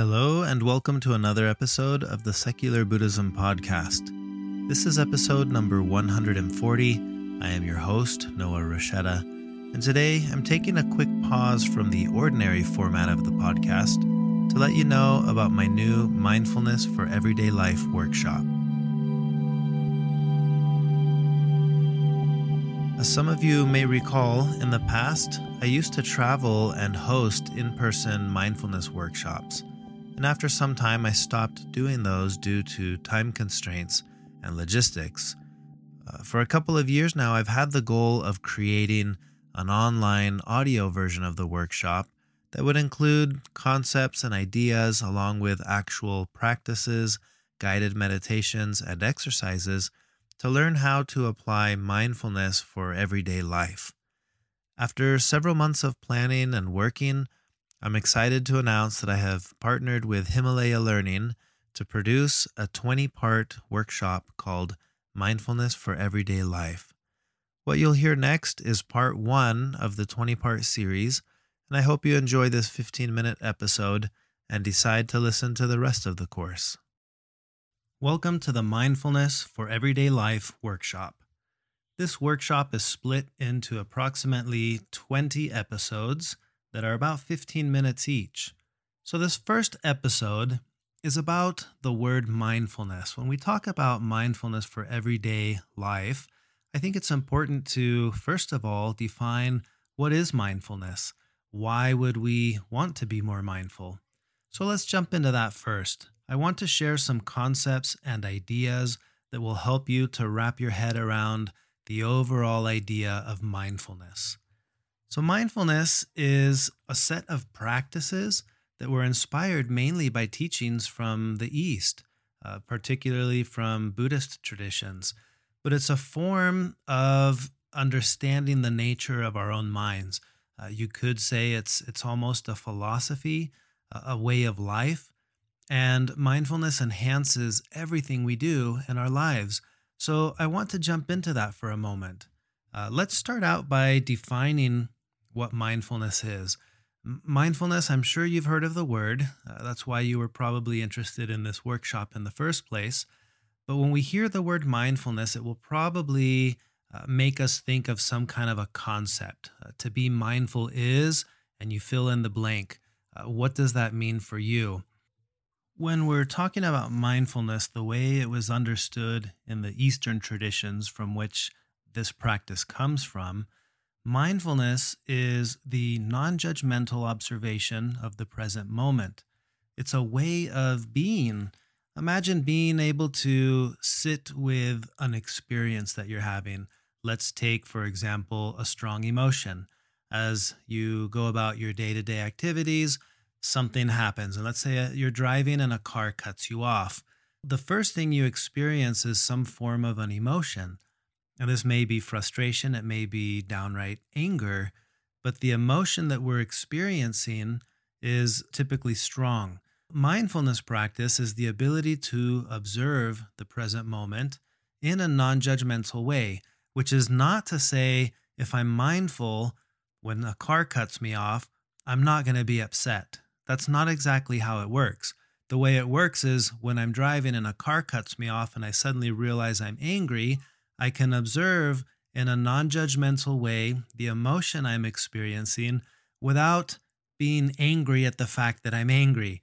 Hello, and welcome to another episode of the Secular Buddhism Podcast. This is episode number 140. I am your host, Noah Rasheta, and today I'm taking a quick pause from the ordinary format of the podcast to let you know about my new Mindfulness for Everyday Life workshop. As some of you may recall, in the past, I used to travel and host in person mindfulness workshops and after some time, I stopped doing those due to time constraints and logistics. Uh, for a couple of years now, I've had the goal of creating an online audio version of the workshop that would include concepts and ideas along with actual practices, guided meditations, and exercises to learn how to apply mindfulness for everyday life. After several months of planning and working, I'm excited to announce that I have partnered with Himalaya Learning to produce a 20 part workshop called Mindfulness for Everyday Life. What you'll hear next is part one of the 20 part series, and I hope you enjoy this 15 minute episode and decide to listen to the rest of the course. Welcome to the Mindfulness for Everyday Life workshop. This workshop is split into approximately 20 episodes that are about 15 minutes each. So, this first episode is about the word mindfulness. When we talk about mindfulness for everyday life, I think it's important to, first of all, define what is mindfulness? Why would we want to be more mindful? So, let's jump into that first. I want to share some concepts and ideas that will help you to wrap your head around the overall idea of mindfulness. So, mindfulness is a set of practices that were inspired mainly by teachings from the East, uh, particularly from Buddhist traditions. But it's a form of understanding the nature of our own minds. Uh, you could say it's it's almost a philosophy, a, a way of life, and mindfulness enhances everything we do in our lives. So I want to jump into that for a moment. Uh, let's start out by defining what mindfulness is. Mindfulness, I'm sure you've heard of the word. Uh, that's why you were probably interested in this workshop in the first place. But when we hear the word mindfulness, it will probably uh, make us think of some kind of a concept. Uh, to be mindful is, and you fill in the blank. Uh, what does that mean for you? When we're talking about mindfulness, the way it was understood in the Eastern traditions from which this practice comes from, Mindfulness is the non judgmental observation of the present moment. It's a way of being. Imagine being able to sit with an experience that you're having. Let's take, for example, a strong emotion. As you go about your day to day activities, something happens. And let's say uh, you're driving and a car cuts you off. The first thing you experience is some form of an emotion. Now, this may be frustration, it may be downright anger, but the emotion that we're experiencing is typically strong. Mindfulness practice is the ability to observe the present moment in a non judgmental way, which is not to say if I'm mindful when a car cuts me off, I'm not going to be upset. That's not exactly how it works. The way it works is when I'm driving and a car cuts me off and I suddenly realize I'm angry, I can observe in a non judgmental way the emotion I'm experiencing without being angry at the fact that I'm angry.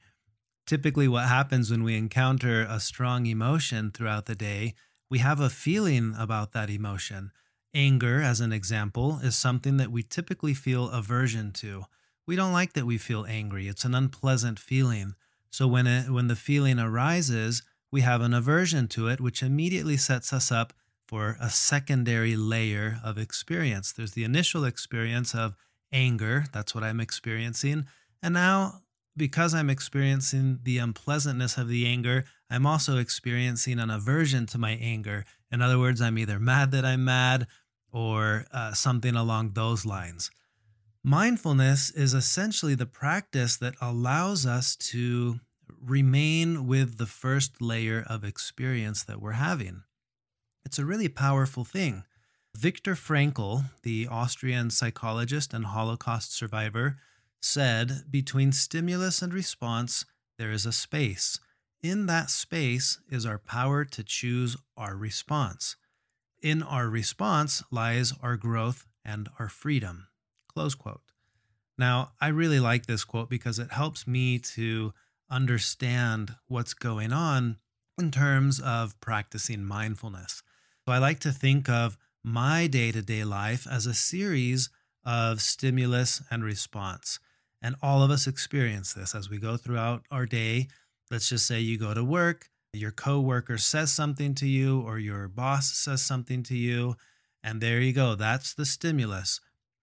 Typically, what happens when we encounter a strong emotion throughout the day, we have a feeling about that emotion. Anger, as an example, is something that we typically feel aversion to. We don't like that we feel angry. It's an unpleasant feeling. So when it, when the feeling arises, we have an aversion to it, which immediately sets us up for a secondary layer of experience. There's the initial experience of anger, that's what I'm experiencing. And now, because I'm experiencing the unpleasantness of the anger, I'm also experiencing an aversion to my anger. In other words, I'm either mad that I'm mad or uh, something along those lines. Mindfulness is essentially the practice that allows us to remain with the first layer of experience that we're having. It's a really powerful thing. Viktor Frankl, the Austrian psychologist and Holocaust survivor, said between stimulus and response, there is a space. In that space is our power to choose our response. In our response lies our growth and our freedom. Close quote. Now, I really like this quote because it helps me to understand what's going on in terms of practicing mindfulness. So I like to think of my day to day life as a series of stimulus and response. And all of us experience this as we go throughout our day. Let's just say you go to work, your coworker says something to you, or your boss says something to you, and there you go. That's the stimulus.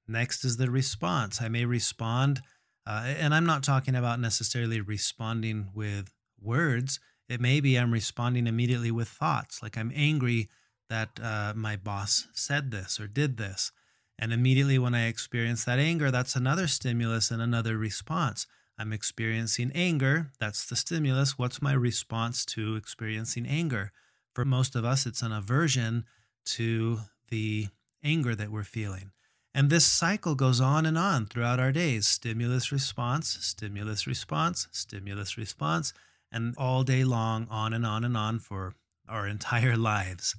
Next is the response. I may respond, uh, and I'm not talking about necessarily responding with words. It may be I'm responding immediately with thoughts, like I'm angry that uh, my boss said this or did this. And immediately when I experience that anger, that's another stimulus and another response. I'm experiencing anger. That's the stimulus. What's my response to experiencing anger? For most of us, it's an aversion to the anger that we're feeling. And this cycle goes on and on throughout our days stimulus response, stimulus response, stimulus response, and all day long, on and on and on for our entire lives.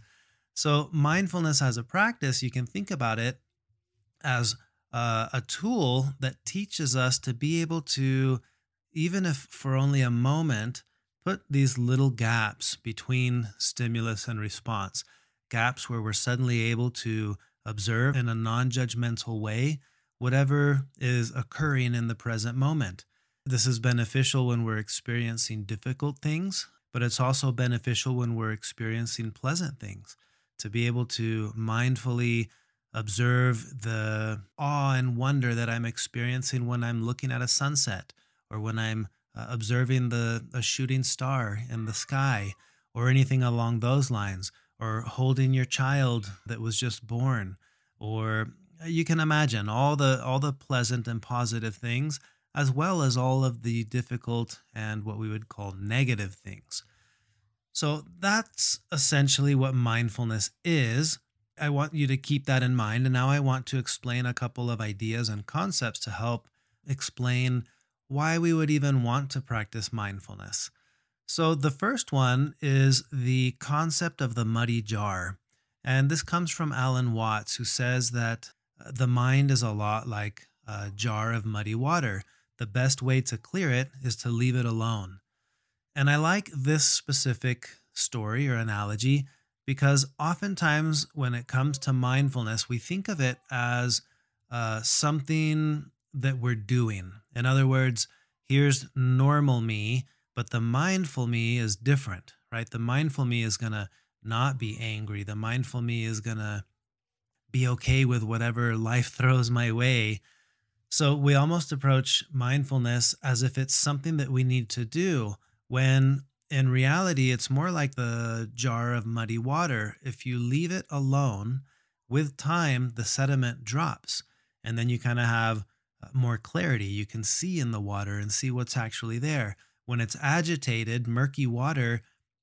So, mindfulness as a practice, you can think about it as uh, a tool that teaches us to be able to, even if for only a moment, put these little gaps between stimulus and response, gaps where we're suddenly able to observe in a non judgmental way whatever is occurring in the present moment. This is beneficial when we're experiencing difficult things, but it's also beneficial when we're experiencing pleasant things to be able to mindfully observe the awe and wonder that I'm experiencing when I'm looking at a sunset or when I'm uh, observing the a shooting star in the sky or anything along those lines or holding your child that was just born or uh, you can imagine all the all the pleasant and positive things as well as all of the difficult and what we would call negative things. So that's essentially what mindfulness is. I want you to keep that in mind. And now I want to explain a couple of ideas and concepts to help explain why we would even want to practice mindfulness. So, the first one is the concept of the muddy jar. And this comes from Alan Watts, who says that uh, the mind is a lot like a jar of muddy water. The best way to clear it is to leave it alone. And I like this specific story or analogy because oftentimes when it comes to mindfulness, we think of it as uh, something that we're doing. In other words, here's normal me, but the mindful me is different, right? The mindful me is going to not be angry. The mindful me is going to be okay with whatever life throws my way. So we almost approach mindfulness as if it's something that we need to do when in reality, it's more like the jar of muddy water. If you leave it alone, with time, the sediment drops, and then you kind of have uh, more clarity. You can see in the water and see what's actually there. When it's agitated, murky water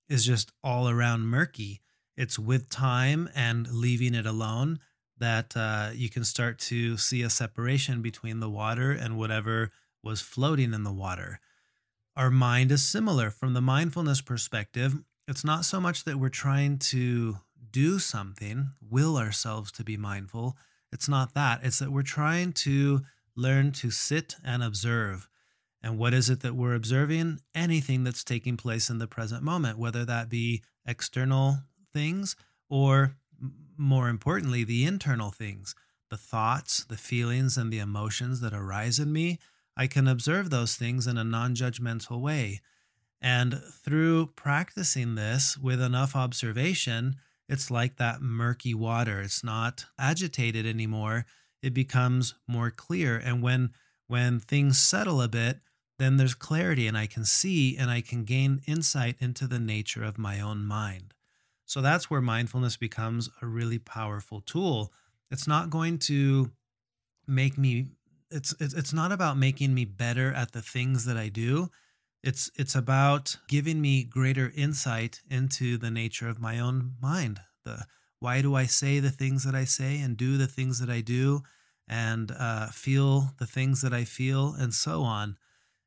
is just all around murky. It's with time and leaving it alone that uh, you can start to see a separation between the water and whatever was floating in the water. Our mind is similar from the mindfulness perspective. It's not so much that we're trying to do something, will ourselves to be mindful. It's not that. It's that we're trying to learn to sit and observe. And what is it that we're observing? Anything that's taking place in the present moment, whether that be external things or more importantly, the internal things, the thoughts, the feelings, and the emotions that arise in me I can observe those things in a non judgmental way. And through practicing this with enough observation, it's like that murky water. It's not agitated anymore. It becomes more clear. And when when things settle a bit, then there's clarity and I can see and I can gain insight into the nature of my own mind. So that's where mindfulness becomes a really powerful tool. It's not going to make me it's it's not about making me better at the things that I do. It's it's about giving me greater insight into the nature of my own mind. The why do I say the things that I say and do the things that I do and uh, feel the things that I feel and so on.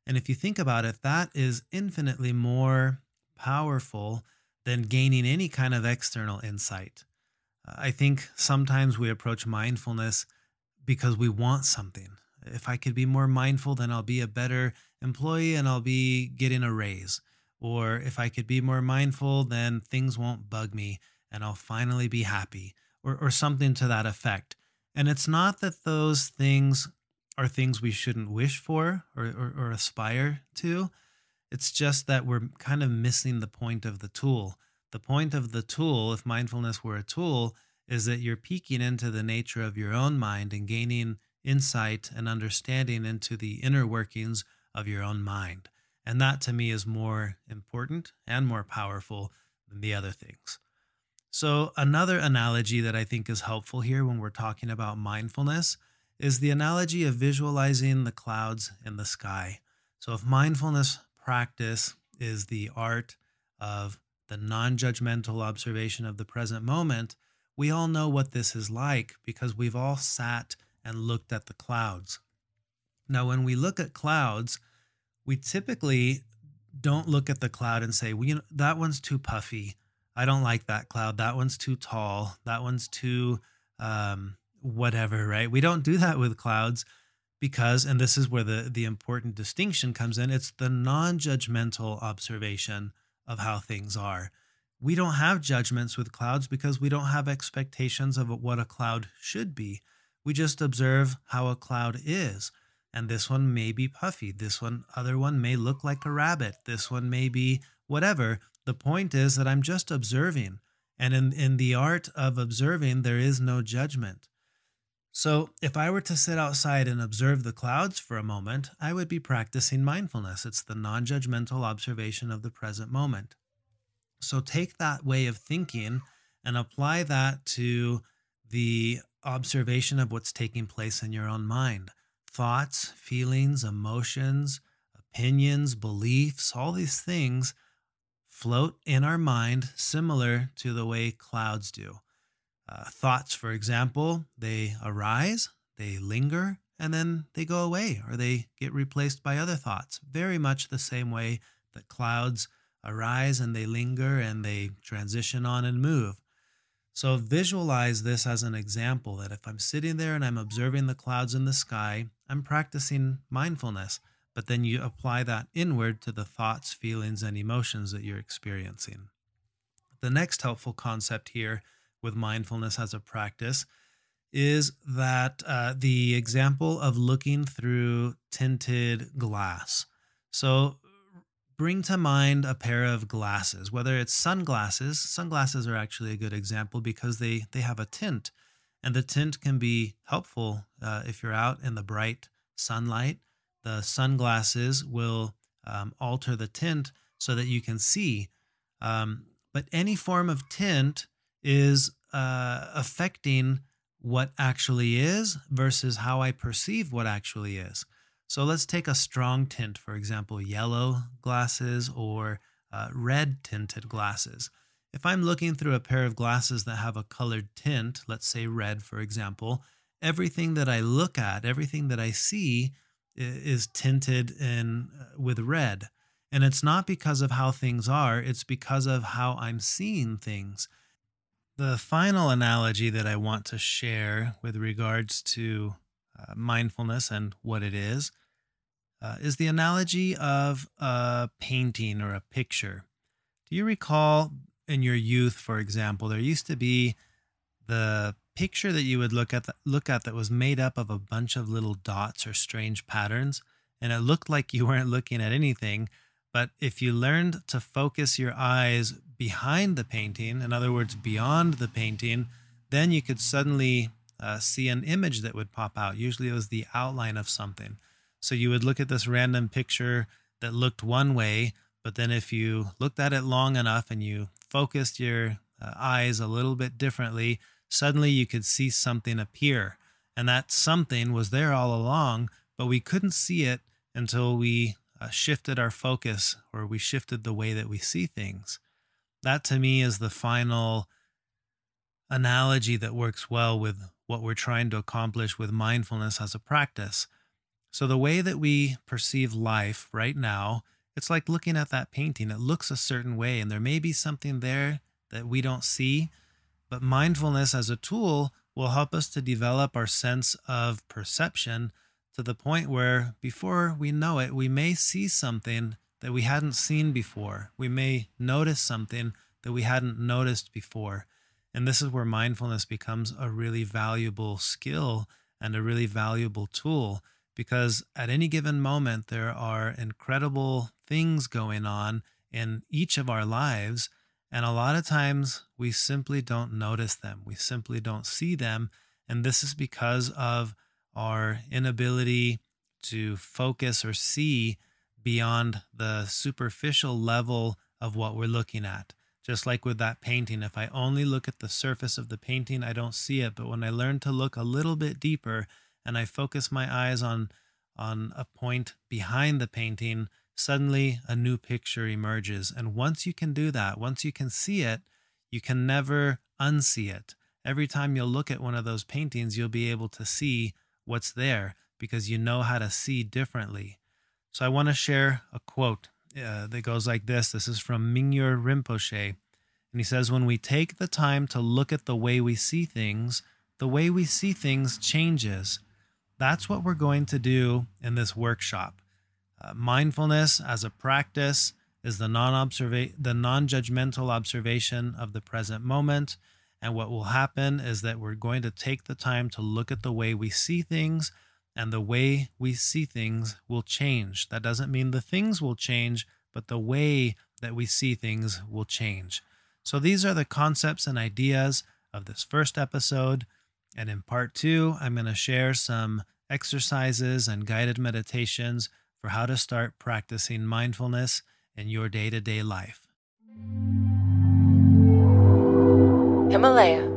And if you think about it, that is infinitely more powerful than gaining any kind of external insight. I think sometimes we approach mindfulness because we want something. If I could be more mindful, then I'll be a better employee and I'll be getting a raise. Or if I could be more mindful, then things won't bug me and I'll finally be happy, or, or something to that effect. And it's not that those things are things we shouldn't wish for or, or, or aspire to. It's just that we're kind of missing the point of the tool. The point of the tool, if mindfulness were a tool, is that you're peeking into the nature of your own mind and gaining insight and understanding into the inner workings of your own mind. And that to me is more important and more powerful than the other things. So, another analogy that I think is helpful here when we're talking about mindfulness is the analogy of visualizing the clouds in the sky. So, if mindfulness practice is the art of the non judgmental observation of the present moment, we all know what this is like because we've all sat and looked at the clouds. Now, when we look at clouds, we typically don't look at the cloud and say, well, you know, that one's too puffy. I don't like that cloud. That one's too tall. That one's too um, whatever, right? We don't do that with clouds because, and this is where the, the important distinction comes in, it's the non judgmental observation of how things are. We don't have judgments with clouds because we don't have expectations of what a cloud should be. We just observe how a cloud is. And this one may be puffy. This one, other one may look like a rabbit. This one may be whatever. The point is that I'm just observing. And in, in the art of observing, there is no judgment. So, if I were to sit outside and observe the clouds for a moment, I would be practicing mindfulness. It's the non judgmental observation of the present moment. So, take that way of thinking and apply that to the observation of what's taking place in your own mind thoughts, feelings, emotions, opinions, beliefs, all these things float in our mind similar to the way clouds do. Uh, thoughts, for example, they arise, they linger, and then they go away or they get replaced by other thoughts. Very much the same way that clouds arise and they linger and they transition on and move. So visualize this as an example that if I'm sitting there and I'm observing the clouds in the sky, I'm practicing mindfulness, but then you apply that inward to the thoughts, feelings, and emotions that you're experiencing. The next helpful concept here with mindfulness as a practice is that uh, the example of looking through tinted glass. So bring to mind a pair of glasses, whether it's sunglasses. Sunglasses are actually a good example because they, they have a tint, and the tint can be helpful uh, if you're out in the bright sunlight. The sunglasses will um, alter the tint so that you can see. Um, but any form of tint is uh, affecting what actually is versus how I perceive what actually is. So let's take a strong tint, for example, yellow glasses or uh, red tinted glasses. If I'm looking through a pair of glasses that have a colored tint, let's say red, for example, everything that I look at, everything that I see is tinted in uh, with red. And it's not because of how things are, it's because of how I'm seeing things. The final analogy that I want to share with regards to uh, mindfulness and what it is uh, is the analogy of a painting or a picture. Do you recall in your youth, for example, there used to be the picture that you would look at the, look at that was made up of a bunch of little dots or strange patterns, and it looked like you weren't looking at anything, but if you learned to focus your eyes behind the painting, in other words, beyond the painting, then you could suddenly uh, see an image that would pop out. Usually it was the outline of something. So you would look at this random picture that looked one way, but then if you looked at it long enough and you focused your uh, eyes a little bit differently, suddenly you could see something appear. And that something was there all along, but we couldn't see it until we uh, shifted our focus or we shifted the way that we see things. That to me is the final analogy that works well with what we're trying to accomplish with mindfulness as a practice. So, the way that we perceive life right now, it's like looking at that painting. It looks a certain way, and there may be something there that we don't see. But mindfulness as a tool will help us to develop our sense of perception to the point where before we know it, we may see something that we hadn't seen before. We may notice something that we hadn't noticed before. And this is where mindfulness becomes a really valuable skill and a really valuable tool because at any given moment, there are incredible things going on in each of our lives. And a lot of times we simply don't notice them, we simply don't see them. And this is because of our inability to focus or see beyond the superficial level of what we're looking at. Just like with that painting, if I only look at the surface of the painting, I don't see it. But when I learn to look a little bit deeper and I focus my eyes on on a point behind the painting, suddenly a new picture emerges. And once you can do that, once you can see it, you can never unsee it. Every time you'll look at one of those paintings, you'll be able to see what's there because you know how to see differently. So I want to share a quote uh, that goes like this. This is from Mingyur Rinpoche. And he says, When we take the time to look at the way we see things, the way we see things changes. That's what we're going to do in this workshop. Uh, mindfulness as a practice is the non the non-judgmental observation of the present moment and what will happen is that we're going to take the time to look at the way we see things, and the way we see things will change. That doesn't mean the things will change, but the way that we see things will change. So, these are the concepts and ideas of this first episode. And in part two, I'm going to share some exercises and guided meditations for how to start practicing mindfulness in your day to day life. Himalaya.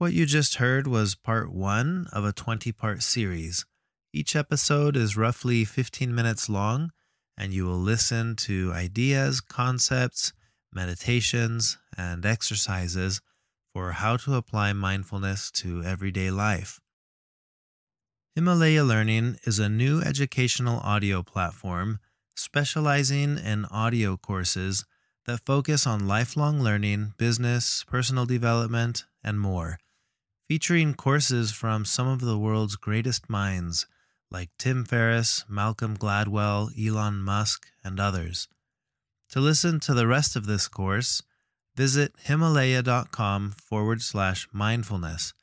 What you just heard was part one of a 20 part series. Each episode is roughly 15 minutes long, and you will listen to ideas, concepts, meditations, and exercises for how to apply mindfulness to everyday life. Himalaya Learning is a new educational audio platform specializing in audio courses that focus on lifelong learning, business, personal development, and more, featuring courses from some of the world's greatest minds like Tim Ferriss, Malcolm Gladwell, Elon Musk, and others. To listen to the rest of this course, visit himalaya.com forward slash mindfulness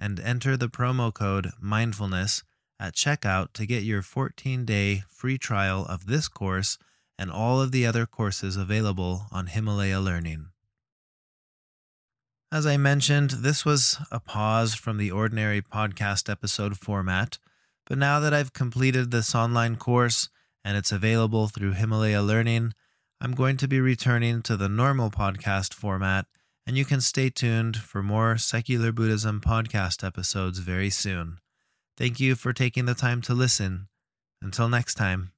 and enter the promo code mindfulness at checkout to get your 14 day free trial of this course and all of the other courses available on Himalaya Learning. As I mentioned, this was a pause from the ordinary podcast episode format, but now that I've completed this online course and it's available through Himalaya Learning, I'm going to be returning to the normal podcast format, and you can stay tuned for more Secular Buddhism podcast episodes very soon. Thank you for taking the time to listen. Until next time.